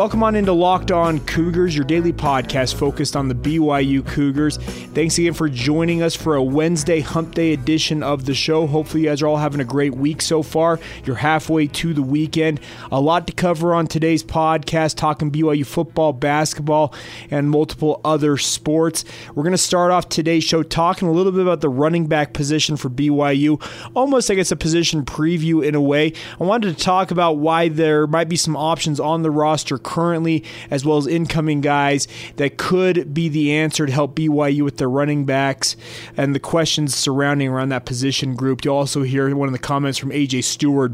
Welcome on into Locked On Cougars, your daily podcast focused on the BYU Cougars. Thanks again for joining us for a Wednesday Hump Day edition of the show. Hopefully, you guys are all having a great week so far. You're halfway to the weekend. A lot to cover on today's podcast, talking BYU football, basketball, and multiple other sports. We're going to start off today's show talking a little bit about the running back position for BYU, almost, I guess, a position preview in a way. I wanted to talk about why there might be some options on the roster currently, as well as incoming guys that could be the answer to help BYU with their running backs and the questions surrounding around that position group. You'll also hear one of the comments from AJ Stewart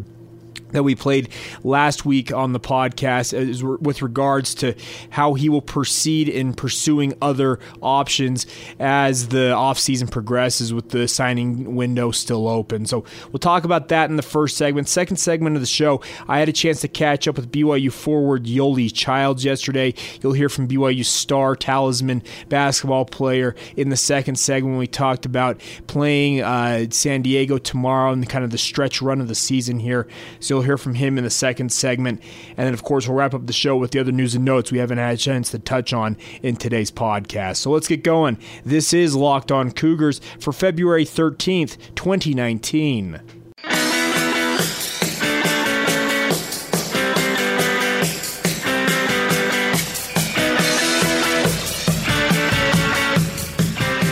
that we played last week on the podcast with regards to how he will proceed in pursuing other options as the offseason progresses with the signing window still open. So we'll talk about that in the first segment. Second segment of the show, I had a chance to catch up with BYU forward Yoeli Childs yesterday. You'll hear from BYU star talisman basketball player in the second segment we talked about playing uh, San Diego tomorrow and kind of the stretch run of the season here. So hear from him in the second segment. And then, of course, we'll wrap up the show with the other news and notes we haven't had a chance to touch on in today's podcast. So let's get going. This is Locked On Cougars for February 13th, 2019.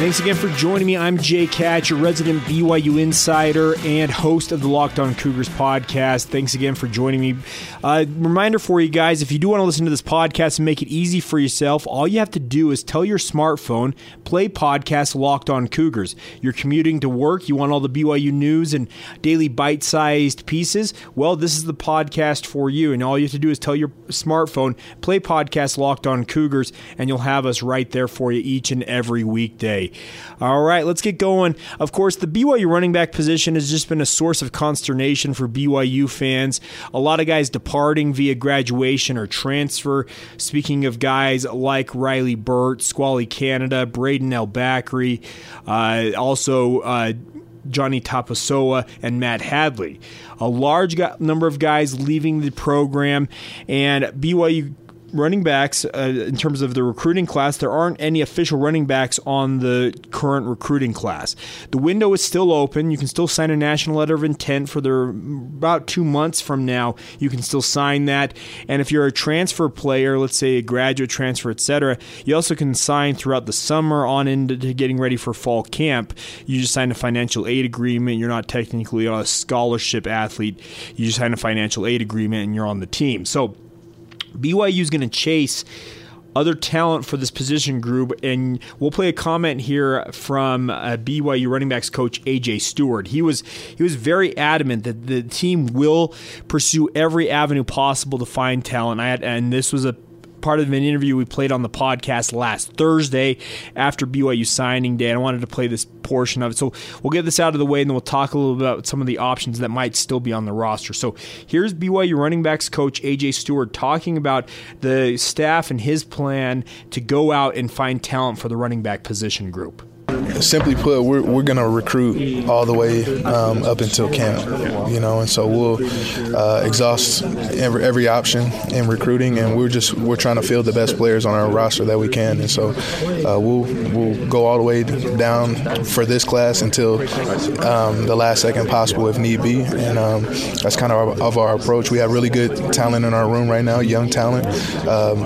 Thanks again for joining me. I'm Jake Hatch, your resident BYU insider and host of the Locked On Cougars podcast. Thanks again for joining me. Uh, reminder for you guys if you do want to listen to this podcast and make it easy for yourself, all you have to do is tell your smartphone, play podcast Locked On Cougars. You're commuting to work, you want all the BYU news and daily bite sized pieces. Well, this is the podcast for you. And all you have to do is tell your smartphone, play podcast Locked On Cougars, and you'll have us right there for you each and every weekday. All right, let's get going. Of course, the BYU running back position has just been a source of consternation for BYU fans. A lot of guys departing via graduation or transfer. Speaking of guys like Riley Burt, Squally Canada, Braden El-Bakri, uh, also. Uh, Johnny Tapusoa, and Matt Hadley. A large number of guys leaving the program, and BYU running backs uh, in terms of the recruiting class. There aren't any official running backs on the current recruiting class. The window is still open. You can still sign a national letter of intent for the about two months from now. You can still sign that. And if you're a transfer player, let's say a graduate transfer, etc., you also can sign throughout the summer on into getting ready for fall camp. You just sign a financial aid agreement. You're not technically a scholarship athlete. You just sign a financial aid agreement and you're on the team. So BYU is going to chase other talent for this position group, and we'll play a comment here from uh, BYU running backs coach AJ Stewart. He was he was very adamant that the team will pursue every avenue possible to find talent. I had, and this was a part of an interview we played on the podcast last Thursday after BYU signing day. And I wanted to play this portion of it. So we'll get this out of the way and then we'll talk a little bit about some of the options that might still be on the roster. So here's BYU running backs coach AJ Stewart talking about the staff and his plan to go out and find talent for the running back position group simply put, we're, we're going to recruit all the way um, up until camp, you know, and so we'll uh, exhaust every, every option in recruiting, and we're just we're trying to field the best players on our roster that we can, and so uh, we'll we'll go all the way down for this class until um, the last second possible if need be, and um, that's kind of our, of our approach. We have really good talent in our room right now, young talent. Um,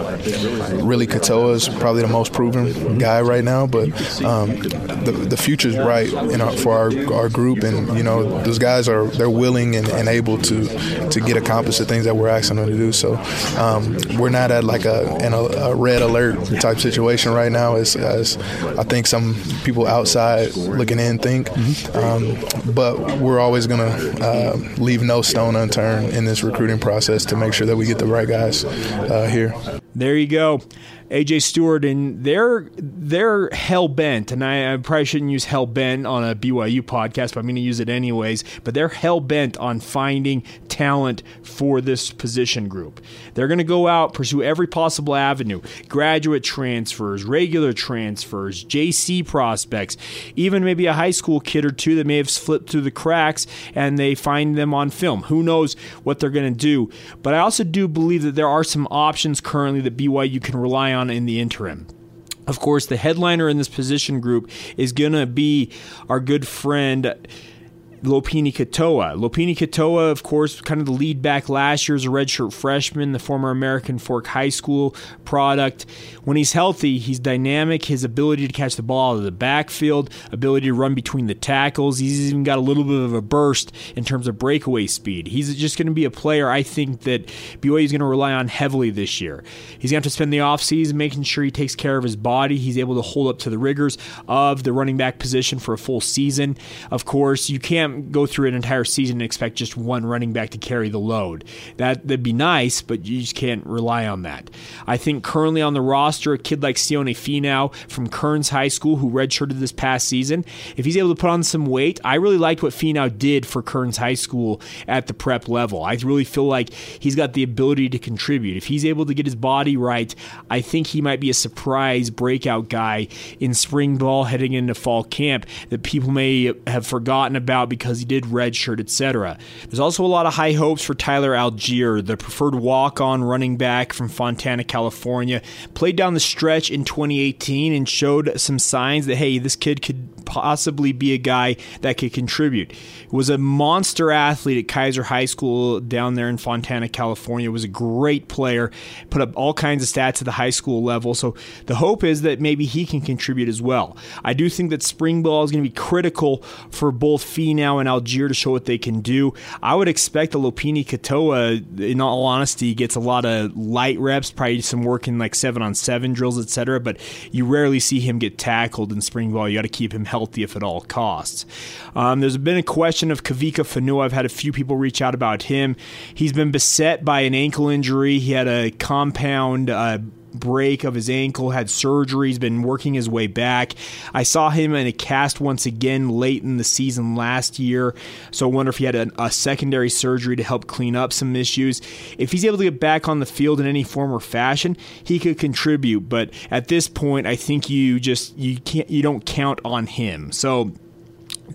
really, Katoa is probably the most proven guy right now, but um, the, the future's bright you know, for our, our group, and you know those guys are they're willing and, and able to to get accomplished the things that we're asking them to do. So um, we're not at like a, in a, a, red alert type situation right now, as, as I think some people outside looking in think. Um, but we're always going to uh, leave no stone unturned in this recruiting process to make sure that we get the right guys uh, here. There you go. AJ Stewart, and they're they're hell bent, and I, I, probably shouldn't use hell bent on a BYU podcast, but I'm going to use it anyways. But they're hell bent on finding talent for this position group. They're going to go out pursue every possible avenue: graduate transfers, regular transfers, JC prospects, even maybe a high school kid or two that may have slipped through the cracks, and they find them on film. Who knows what they're going to do? But I also do believe that there are some options currently that BYU can rely on on in the interim. Of course, the headliner in this position group is going to be our good friend Lopini Katoa. Lopini Katoa, of course, kind of the lead back last year as a redshirt freshman, the former American Fork High School product. When he's healthy, he's dynamic. His ability to catch the ball out of the backfield, ability to run between the tackles. He's even got a little bit of a burst in terms of breakaway speed. He's just going to be a player I think that BYU is going to rely on heavily this year. He's going to have to spend the offseason making sure he takes care of his body. He's able to hold up to the rigors of the running back position for a full season. Of course, you can't can't go through an entire season and expect just one running back to carry the load. That that'd be nice, but you just can't rely on that. I think currently on the roster, a kid like Sione Finau from Kearns High School, who redshirted this past season, if he's able to put on some weight, I really liked what Finau did for Kearns High School at the prep level. I really feel like he's got the ability to contribute. If he's able to get his body right, I think he might be a surprise breakout guy in spring ball heading into fall camp that people may have forgotten about because he did redshirt, etc. There's also a lot of high hopes for Tyler Allgeier, the preferred walk-on running back from Fontana, California. Played down the stretch in 2018 and showed some signs that hey, this kid could possibly be a guy that could contribute. Was a monster athlete at Kaiser High School down there in Fontana, California. Was a great player. Put up all kinds of stats at the high school level. So the hope is that maybe he can contribute as well. I do think that spring ball is going to be critical for both Finau and Allgeier to show what they can do. I would expect the Lopini Katoa, in all honesty, gets a lot of light reps, probably some work in like seven on seven drills, etc. But you rarely see him get tackled in spring ball. You got to keep him healthy if at all costs. Um, there's been a question of Kavika Fonua. I've had a few people reach out about him. He's been beset by an ankle injury. He had a compound. Uh, break of his ankle, had surgery, he's been working his way back. I saw him in a cast once again late in the season last year, so I wonder if he had a, a, secondary surgery to help clean up some issues. If he's able to get back on the field in any form or fashion, he could contribute, but at this point I think you just you can't you don't count on him. So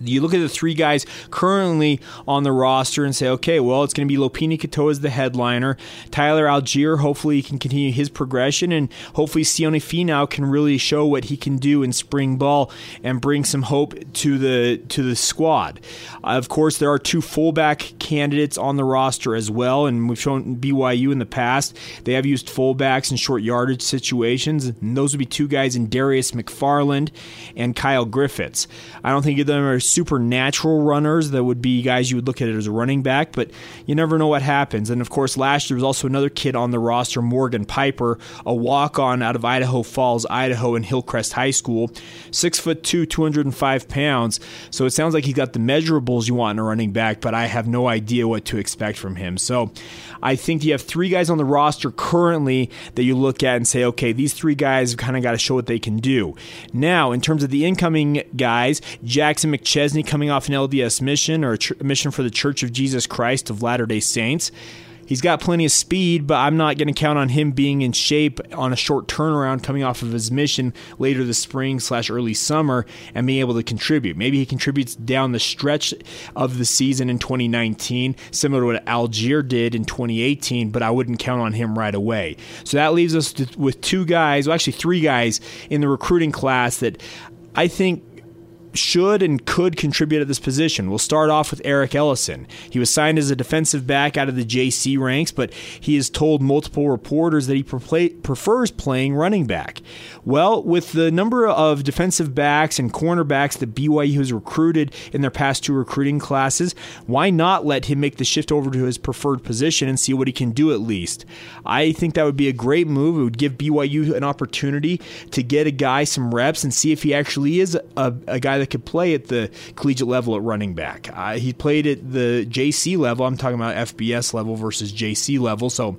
you look at the three guys currently on the roster and say, okay, well, it's going to be Lopini Katoa as the headliner. Tyler Allgeier, hopefully, he can continue his progression, and hopefully, Sione Finau can really show what he can do in spring ball and bring some hope to the to the squad. Uh, of course, there are two fullback candidates on the roster as well, and we've shown BYU in the past they have used fullbacks in short yardage situations, and those would be two guys in Darius McFarland and Kyle Griffiths. I don't think either of them are supernatural runners that would be guys you would look at it as a running back, but you never know what happens. And of course, last year was also another kid on the roster, Morgan Piper, a walk on out of Idaho Falls, Idaho, and Hillcrest High School. Six foot two, 205 pounds. So it sounds like he's got the measurables you want in a running back, but I have no idea what to expect from him. So I think you have three guys on the roster currently that you look at and say, okay, these three guys have kind of got to show what they can do. Now, in terms of the incoming guys, Jackson McChesney coming off an LDS mission or a ch- mission for the Church of Jesus Christ of Latter day Saints. He's got plenty of speed, but I'm not going to count on him being in shape on a short turnaround coming off of his mission later this spring slash early summer and being able to contribute. Maybe he contributes down the stretch of the season in 2019, similar to what Allgeier did in 2018, but I wouldn't count on him right away. So that leaves us with two guys, well, actually three guys in the recruiting class that I think should and could contribute at this position. We'll start off with Eric Ellison. He was signed as a defensive back out of the JC ranks, but he has told multiple reporters that he prefers playing running back. Well, with the number of defensive backs and cornerbacks that BYU has recruited in their past two recruiting classes, why not let him make the shift over to his preferred position and see what he can do at least? I think that would be a great move. It would give BYU an opportunity to get a guy some reps and see if he actually is a, a guy that could play at the collegiate level at running back. Uh, he played at the JC level. I'm talking about FBS level versus JC level. So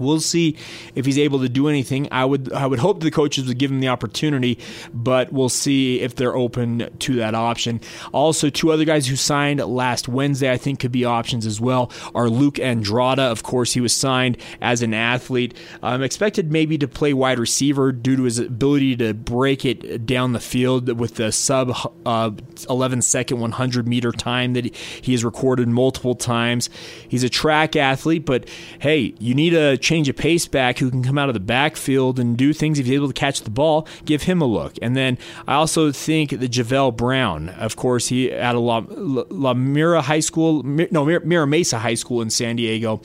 We'll see if he's able to do anything. I would I would hope the coaches would give him the opportunity, but we'll see if they're open to that option. Also, two other guys who signed last Wednesday I think could be options as well are Luke Andrada. Of course, he was signed as an athlete. I'm expected maybe to play wide receiver due to his ability to break it down the field with the sub uh, 11 second 100 meter time that he has recorded multiple times. He's a track athlete, but hey, you need a change of pace back who can come out of the backfield and do things if he's able to catch the ball, give him a look. And then I also think that Javel Brown, of course, he at a La, La Mira High School, no, Mira Mesa High School in San Diego.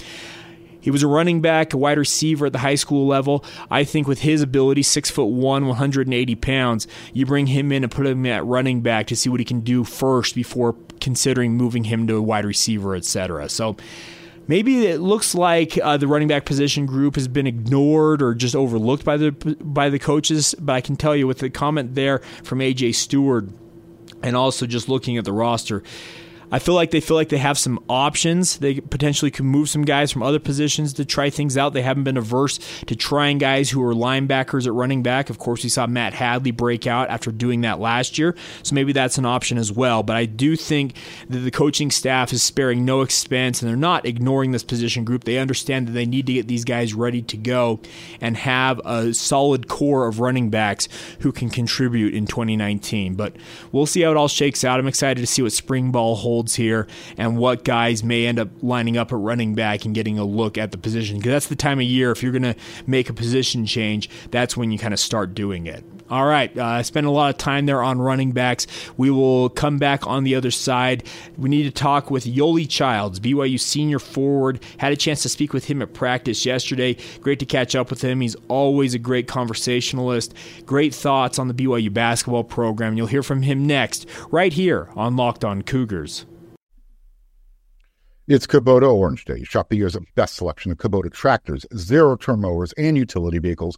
He was a running back, a wide receiver at the high school level. I think with his ability, six foot one, 180 pounds, you bring him in and put him at running back to see what he can do first before considering moving him to a wide receiver, etc. So maybe it looks like uh, the running back position group has been ignored or just overlooked by the by the coaches. But I can tell you with the comment there from AJ Stewart, and also just looking at the roster, I feel like they feel like they have some options. They potentially could move some guys from other positions to try things out. They haven't been averse to trying guys who are linebackers at running back. Of course, we saw Matt Hadley break out after doing that last year, so maybe that's an option as well. But I do think that the coaching staff is sparing no expense and they're not ignoring this position group. They understand that they need to get these guys ready to go and have a solid core of running backs who can contribute in 2019. But we'll see how it all shakes out. I'm excited to see what spring ball holds holds here and what guys may end up lining up at running back and getting a look at the position. Because that's the time of year, if you're going to make a position change, that's when you kind of start doing it. All right, uh, I spent a lot of time there on running backs. We will come back on the other side. We need to talk with Yoeli Childs, BYU senior forward. Had a chance to speak with him at practice yesterday. Great to catch up with him. He's always a great conversationalist. Great thoughts on the BYU basketball program. You'll hear from him next, right here on Locked On Cougars. It's Kubota Orange Day. Shop the year's best selection of Kubota tractors, zero turn mowers, and utility vehicles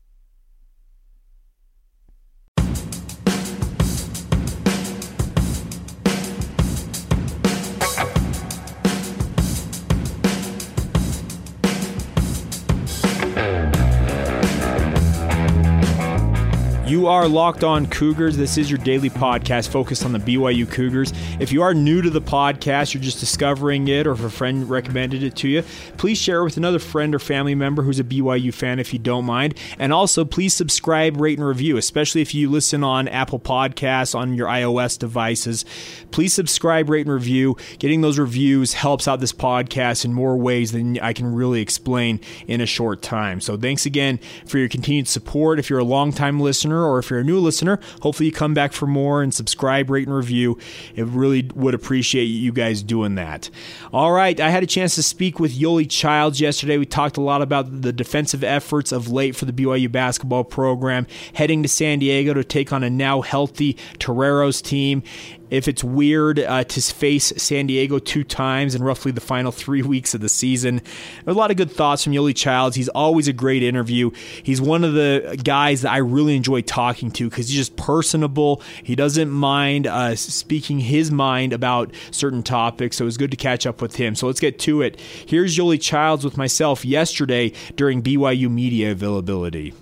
You are locked on Cougars. This is your daily podcast focused on the BYU Cougars. If you are new to the podcast, you're just discovering it, or if a friend recommended it to you, please share it with another friend or family member who's a BYU fan if you don't mind. And also, please subscribe, rate, and review, especially if you listen on Apple Podcasts on your iOS devices. Please subscribe, rate, and review. Getting those reviews helps out this podcast in more ways than I can really explain in a short time. So, thanks again for your continued support. If you're a longtime listener, listener, or if you're a new listener, hopefully you come back for more and subscribe, rate, and review. It really would appreciate you guys doing that. All right, I had a chance to speak with Yoeli Childs yesterday. We talked a lot about the defensive efforts of late for the BYU basketball program, heading to San Diego to take on a now healthy Toreros team if it's weird uh, to face San Diego two times in roughly the final three weeks of the season. A lot of good thoughts from Yoeli Childs. He's always a great interview. He's one of the guys that I really enjoy talking to because he's just personable. He doesn't mind uh, speaking his mind about certain topics, so it was good to catch up with him. So let's get to it. Here's Yoeli Childs with myself yesterday during BYU media availability.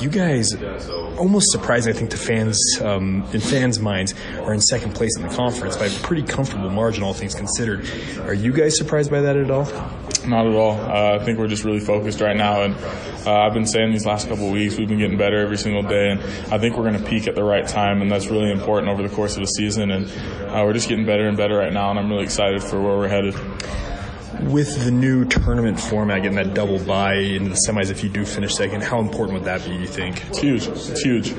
You guys, almost surprising, I think, to fans um, in fans' minds, are in second place in the conference by a pretty comfortable margin, all things considered. Are you guys surprised by that at all? Not at all. Uh, I think we're just really focused right now, and uh, I've been saying these last couple weeks we've been getting better every single day, and I think we're going to peak at the right time, and that's really important over the course of the season. And uh, we're just getting better and better right now, and I'm really excited for where we're headed with the new tournament format, getting that double bye into the semis, if you do finish second, how important would that be? You think? It's huge. It's huge.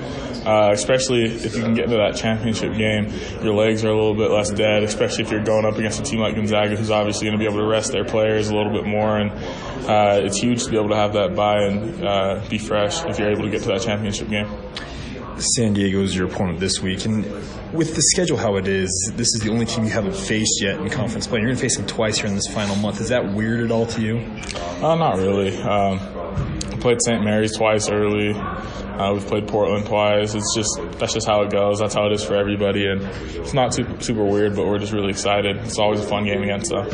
Uh, especially if you can get into that championship game, your legs are a little bit less dead. Especially if you're going up against a team like Gonzaga, who's obviously going to be able to rest their players a little bit more, and uh, it's huge to be able to have that bye and uh, be fresh if you're able to get to that championship game San Diego is your opponent this week, and with the schedule how it is, this is the only team you haven't faced yet in conference play. You're going to face them twice here in this final month. Is that weird at all to you? Uh, not really. Um, played St. Mary's twice early. Uh, we've played Portland twice. It's just that's just how it goes. That's how it is for everybody, and it's not super, super weird. But we're just really excited. It's always a fun game against them.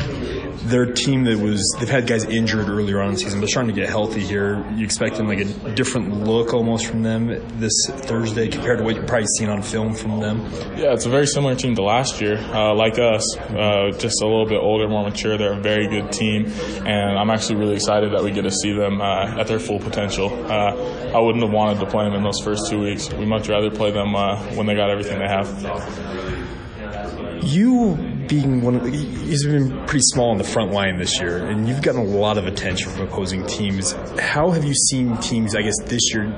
Their team that was they've had guys injured earlier on in the season, but starting to get healthy here. You expecting like a different look almost from them this Thursday compared to what you've probably seen on film from them. Yeah, it's a very similar team to last year. Uh, like us, uh, just a little bit older, more mature. They're a very good team, and I'm actually really excited that we get to see them uh, at their full potential. Uh, I wouldn't have wanted to play them in those first two weeks. We much rather play them uh, when they got everything they have. You being one of the, he's been pretty small on the front line this year, and you've gotten a lot of attention from opposing teams. How have you seen teams, I guess, this year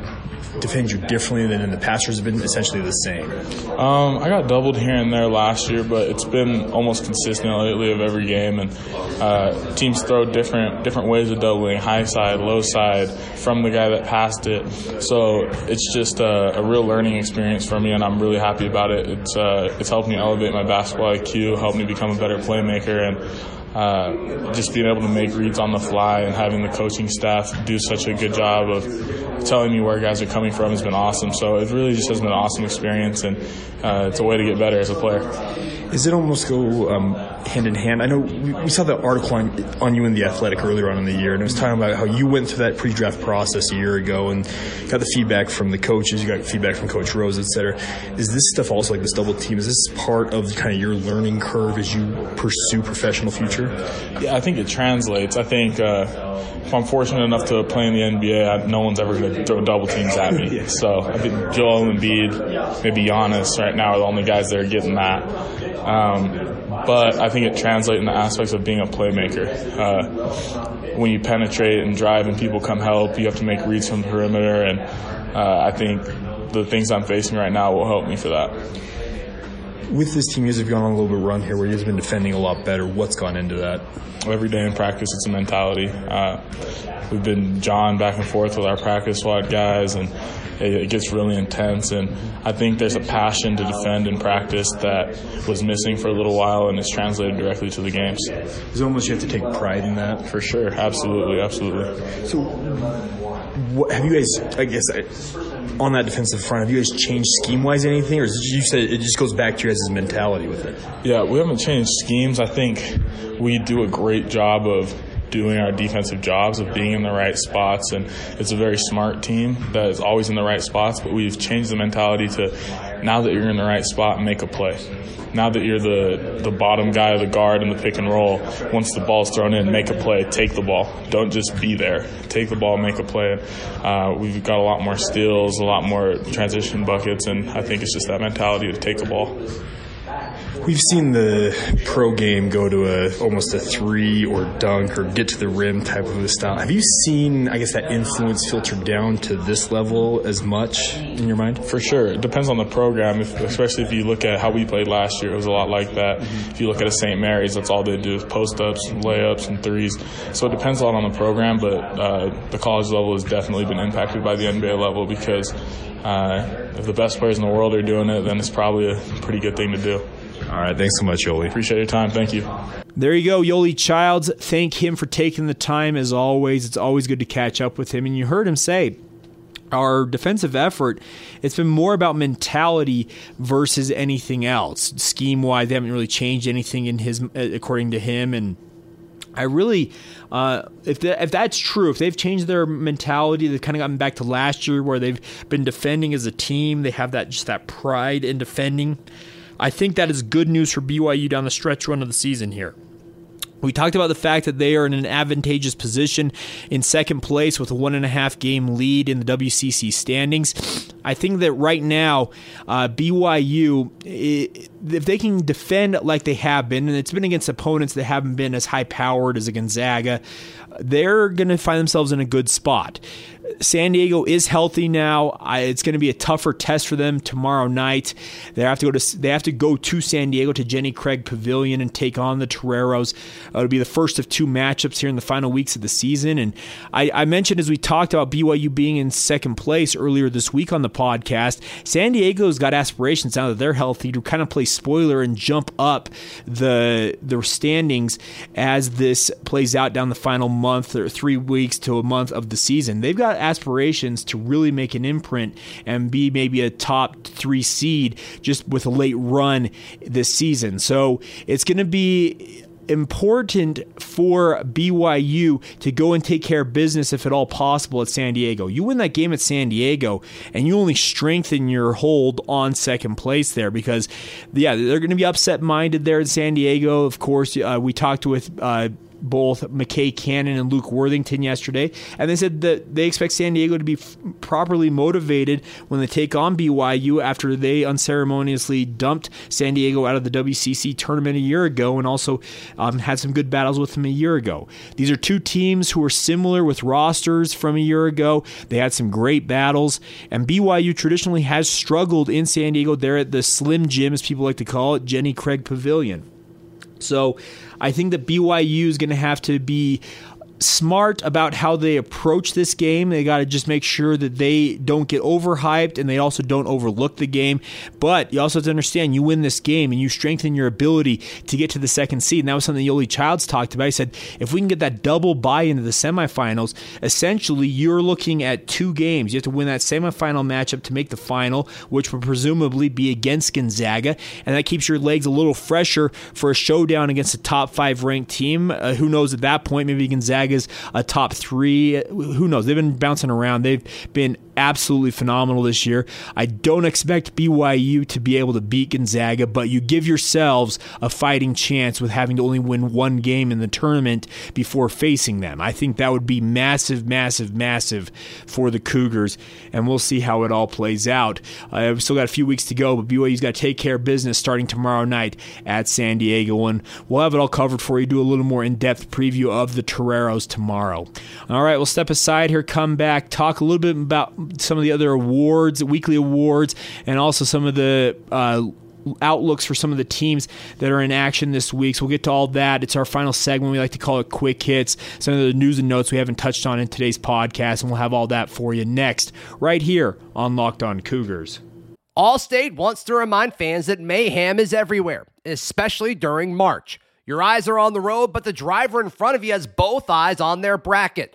defend you differently than in the past, or has been essentially the same? Um, I got doubled here and there last year, but it's been almost consistent lately of every game, and uh, teams throw different different ways of doubling, high side, low side, from the guy that passed it. So it's just a, a real learning experience for me, and I'm really happy about it. It's uh, it's helped me elevate my basketball IQ, helped me become a better playmaker, and uh, just being able to make reads on the fly and having the coaching staff do such a good job of telling me where guys are coming from has been awesome. So it really just has been an awesome experience, and uh, it's a way to get better as a player. Is it almost go um, hand in hand? I know we, we, saw that article on, on you in the Athletic earlier on in the year, and it was talking about how you went through that pre-draft process a year ago and got the feedback from the coaches, you got feedback from Coach Rose, etc. Is this stuff also like this double team? Is this part of kind of your learning curve as you pursue professional future? Yeah, I think it translates. I think. Uh, if I'm fortunate enough to play in the NBA, I, no one's ever going to throw double teams at me. So I think Joel Embiid, maybe Giannis right now are the only guys that are getting that. Um, but I think it translates in the aspects of being a playmaker. Uh, when you penetrate and drive and people come help, you have to make reads from the perimeter. And uh, I think the things I'm facing right now will help me for that. With this team, you guys have gone on a little bit run here where you guys have been defending a lot better. What's gone into that? Every day in practice, it's a mentality. Uh, we've been John back and forth with our practice squad guys, and it, gets really intense. And I think there's a passion to defend in practice that was missing for a little while, and it's translated directly to the games. It's almost you have to take pride in that. For sure, absolutely, absolutely. So, what, have you guys? I guess on that defensive front, have you guys changed scheme wise anything, or is it, you said it just goes back to your guys' mentality with it? Yeah, we haven't changed schemes. I think we do a great job of doing our defensive jobs of being in the right spots and it's a very smart team that is always in the right spots but we've changed the mentality to now that you're in the right spot make a play. Now that you're the the bottom guy of the guard in the pick and roll once the ball's thrown in make a play. Take the ball. Don't just be there. Take the ball make a play. Uh, we've got a lot more steals a lot more transition buckets and I think it's just that mentality to take the ball We've seen the pro game go to a almost a three or dunk or get to the rim type of a style. Have you seen, I guess, that influence filter down to this level as much in your mind? For sure. It depends on the program, if, especially if you look at how we played last year. It was a lot like that. Mm-hmm. If you look at a St. Mary's, that's all they do is post ups, layups, and threes. So it depends a lot on the program, but uh, the college level has definitely been impacted by the NBA level because uh, if the best players in the world are doing it, then it's probably a pretty good thing to do. All right. Thanks so much, Yoeli. Appreciate your time. Thank you. There you go, Yoeli Childs. Thank him for taking the time as always. It's always good to catch up with him. And you heard him say, our defensive effort, it's been more about mentality versus anything else. Scheme wise, they haven't really changed anything in his, according to him. And I really, uh, if that, if that's true, if they've changed their mentality, they've kind of gotten back to last year where they've been defending as a team. They have that just that pride in defending. I think that is good news for BYU down the stretch run of the season here. We talked about the fact that they are in an advantageous position in second place with a one and a half game lead in the WCC standings. I think that right now, uh, BYU, if they can defend like they have been, and it's been against opponents that haven't been as high powered as a Gonzaga, they're going to find themselves in a good spot San Diego is healthy now. I, it's going to be a tougher test for them tomorrow night. They have to go to they have to go to San Diego to Jenny Craig Pavilion and take on the Toreros. Uh, it'll be the first of two matchups here in the final weeks of the season. And I, I mentioned as we talked about BYU being in second place earlier this week on the podcast, San Diego's got aspirations now that they're healthy to kind of play spoiler and jump up the the standings as this plays out down the final month or three weeks to a month of the season. They've got aspirations to really make an imprint and be maybe a top three seed just with a late run this season. So it's going to be important for BYU to go and take care of business if at all possible at San Diego. You win that game at San Diego and you only strengthen your hold on second place there because, yeah, they're going to be upset minded there in San Diego. Of course, uh, we talked with. Uh, both McKay Cannon and Luke Worthington yesterday, and they said that they expect San Diego to be f- properly motivated when they take on BYU after they unceremoniously dumped San Diego out of the WCC tournament a year ago and also um, had some good battles with them a year ago. These are two teams who are similar with rosters from a year ago. They had some great battles, and BYU traditionally has struggled in San Diego. They're at the Slim Jim, as people like to call it, Jenny Craig Pavilion. So I think that BYU is going to have to be smart about how they approach this game. They got to just make sure that they don't get overhyped and they also don't overlook the game. But you also have to understand you win this game and you strengthen your ability to get to the second seed. And that was something Yoeli Childs talked about. He said if we can get that double bye into the semifinals, essentially you're looking at two games. You have to win that semifinal matchup to make the final, which would presumably be against Gonzaga. And that keeps your legs a little fresher for a showdown against a top five ranked team. Uh, who knows at that point, maybe Gonzaga is a top three. Who knows? They've been bouncing around. They've been absolutely phenomenal this year. I don't expect BYU to be able to beat Gonzaga, but you give yourselves a fighting chance with having to only win one game in the tournament before facing them. I think that would be massive, massive, massive for the Cougars, and we'll see how it all plays out. Uh, we've still got a few weeks to go, but BYU's got to take care of business starting tomorrow night at San Diego, and we'll have it all covered for you. Do a little more in depth preview of the Toreros tomorrow. All right, we'll step aside here, come back, talk a little bit about some of the other awards, weekly awards, and also some of the. Uh, outlooks for some of the teams that are in action this week. So we'll get to all that. It's our final segment. We like to call it quick hits. Some of the news and notes we haven't touched on in today's podcast, and we'll have all that for you next, right here on Locked On Cougars. Allstate wants to remind fans that mayhem is everywhere, especially during March. Your eyes are on the road, but the driver in front of you has both eyes on their bracket.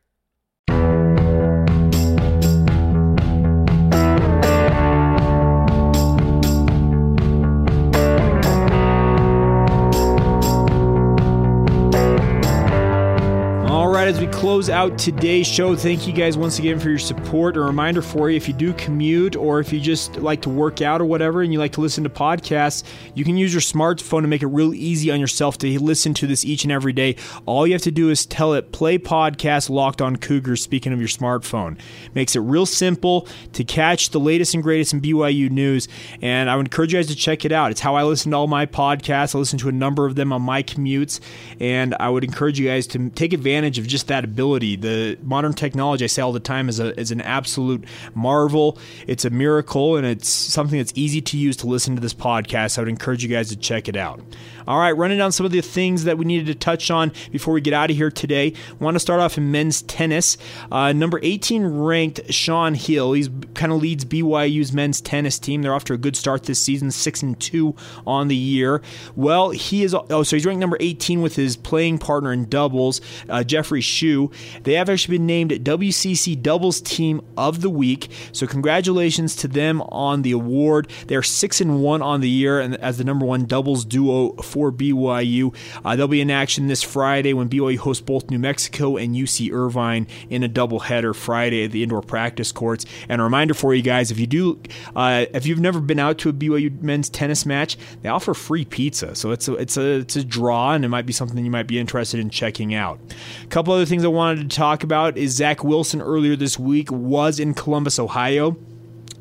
Close out today's show, thank you guys once again for your support. A reminder for you if you do commute or if you just like to work out or whatever and you like to listen to podcasts, you can use your smartphone to make it real easy on yourself to listen to this each and every day. All you have to do is tell it play podcast locked on Cougars, speaking of your smartphone. Makes it real simple to catch the latest and greatest in BYU news. And I would encourage you guys to check it out. It's how I listen to all my podcasts. I listen to a number of them on my commutes. And I would encourage you guys to take advantage of just that ability. The modern technology, I say all the time, is a is an absolute marvel. It's a miracle, and it's something that's easy to use to listen to this podcast. I would encourage you guys to check it out. All right, running down some of the things that we needed to touch on before we get out of here today. Want to start off in men's tennis. Uh, number 18 ranked Sean Hill. He's kind of leads BYU's men's tennis team. They're off to a good start this season, six and two on the year. Well, he is oh, so he's ranked number 18 with his playing partner in doubles, uh, Jeffrey. LSU. They have actually been named WCC Doubles Team of the Week. So congratulations to them on the award. They're six and one on the year, and as the number one doubles duo for BYU, uh, they'll be in action this Friday when BYU hosts both New Mexico and UC Irvine in a doubleheader Friday at the indoor practice courts. And a reminder for you guys: if you do, uh, if you've never been out to a BYU men's tennis match, they offer free pizza. So it's a it's a it's a draw, and it might be something you might be interested in checking out. A couple other things I wanted to talk about is Zach Wilson earlier this week was in Columbus, Ohio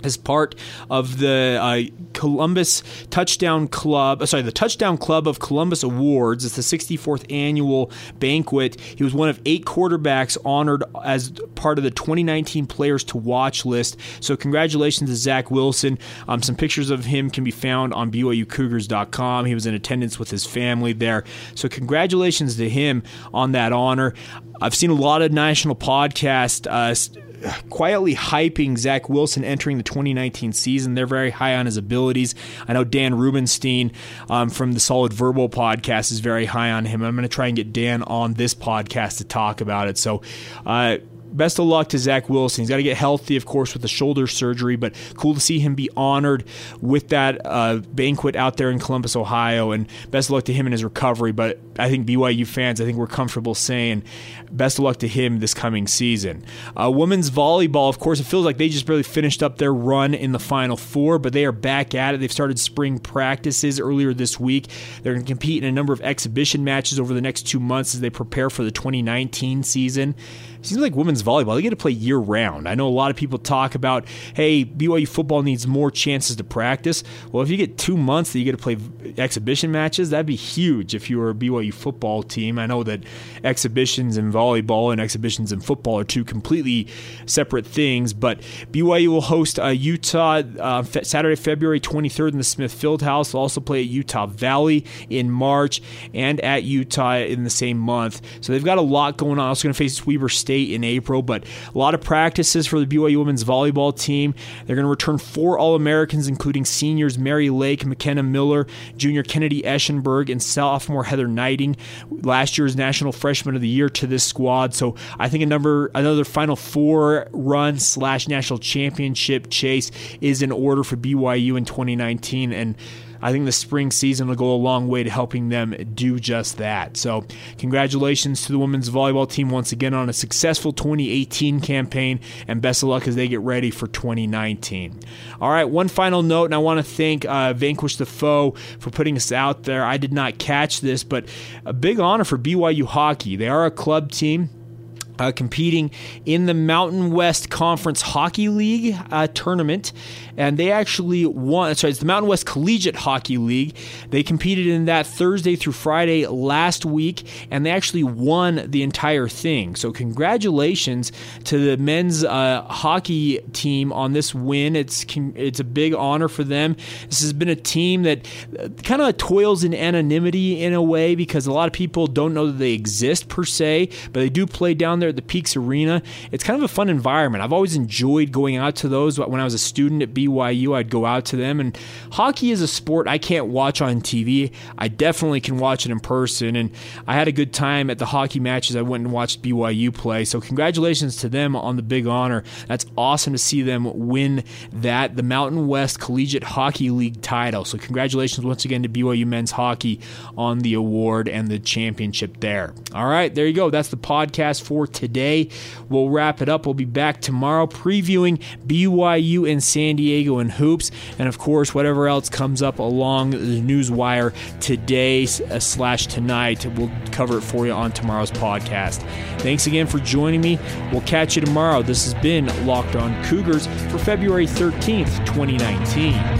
as part of the uh, Columbus Touchdown Club, uh, sorry, the Touchdown Club of Columbus Awards. It's the 64th annual banquet. He was one of eight quarterbacks honored as part of the 2019 Players to Watch list. So, congratulations to Zach Wilson. Um, some pictures of him can be found on BYUCougars.com. He was in attendance with his family there. So, congratulations to him on that honor. I've seen a lot of national podcasts. Uh, quietly hyping Zach Wilson entering the 2019 season. They're very high on his abilities. I know Dan Rubenstein um, from the Solid Verbal podcast is very high on him. I'm going to try and get Dan on this podcast to talk about it. So, uh, best of luck to Zach Wilson. He's got to get healthy, of course, with the shoulder surgery, but cool to see him be honored with that uh, banquet out there in Columbus, Ohio. And best of luck to him in his recovery. But I think BYU fans, I think we're comfortable saying best of luck to him this coming season. Uh, women's volleyball, of course, it feels like they just barely finished up their run in the Final Four, but they are back at it. They've started spring practices earlier this week. They're going to compete in a number of exhibition matches over the next two months as they prepare for the 2019 season seems like women's volleyball, they get to play year round. I know a lot of people talk about, hey, BYU football needs more chances to practice. Well, if you get two months that you get to play exhibition matches, that'd be huge if you were a BYU football team. I know that exhibitions in volleyball and exhibitions in football are two completely separate things, but BYU will host uh, Utah uh, Saturday, February 23rd in the Smith Fieldhouse. They'll also play at Utah Valley in March and at Utah in the same month. So they've got a lot going on. Also going to face Weber State State in April, but a lot of practices for the BYU women's volleyball team. They're going to return four All Americans, including seniors Mary Lake, McKenna Miller, junior Kennedy Eschenberg, and sophomore Heather Gneiting. Last year's National Freshman of the Year to this squad. So I think a number another Final Four run slash national championship chase is in order for BYU in 2019 and. I think the spring season will go a long way to helping them do just that. So, congratulations to the women's volleyball team once again on a successful 2018 campaign, and best of luck as they get ready for 2019. All right, one final note, and I want to thank uh, Vanquish the Foe for putting us out there. I did not catch this, but a big honor for BYU hockey. They are a club team uh, competing in the Mountain West Conference Hockey League uh, tournament, and they actually won. Sorry, it's the Mountain West Collegiate Hockey League. They competed in that Thursday through Friday last week, and they actually won the entire thing. So, congratulations to the men's uh, hockey team on this win. It's it's a big honor for them. This has been a team that uh, kind of toils in anonymity in a way because a lot of people don't know that they exist per se, but they do play down there at the Peaks Arena. It's kind of a fun environment. I've always enjoyed going out to those. When I was a student at BYU, I'd go out to them. And hockey is a sport I can't watch on TV. I definitely can watch it in person. And I had a good time at the hockey matches. I went and watched BYU play. So congratulations to them on the big honor. That's awesome to see them win that, the Mountain West Collegiate Hockey League title. So congratulations once again to BYU men's hockey on the award and the championship there. All right, there you go. That's the podcast for today. We'll wrap it up. We'll be back tomorrow previewing BYU and San Diego and hoops, and of course, whatever else comes up along the news wire today uh, slash tonight. We'll cover it for you on tomorrow's podcast. Thanks again for joining me. We'll catch you tomorrow. This has been Locked On Cougars for February 13th, 2019.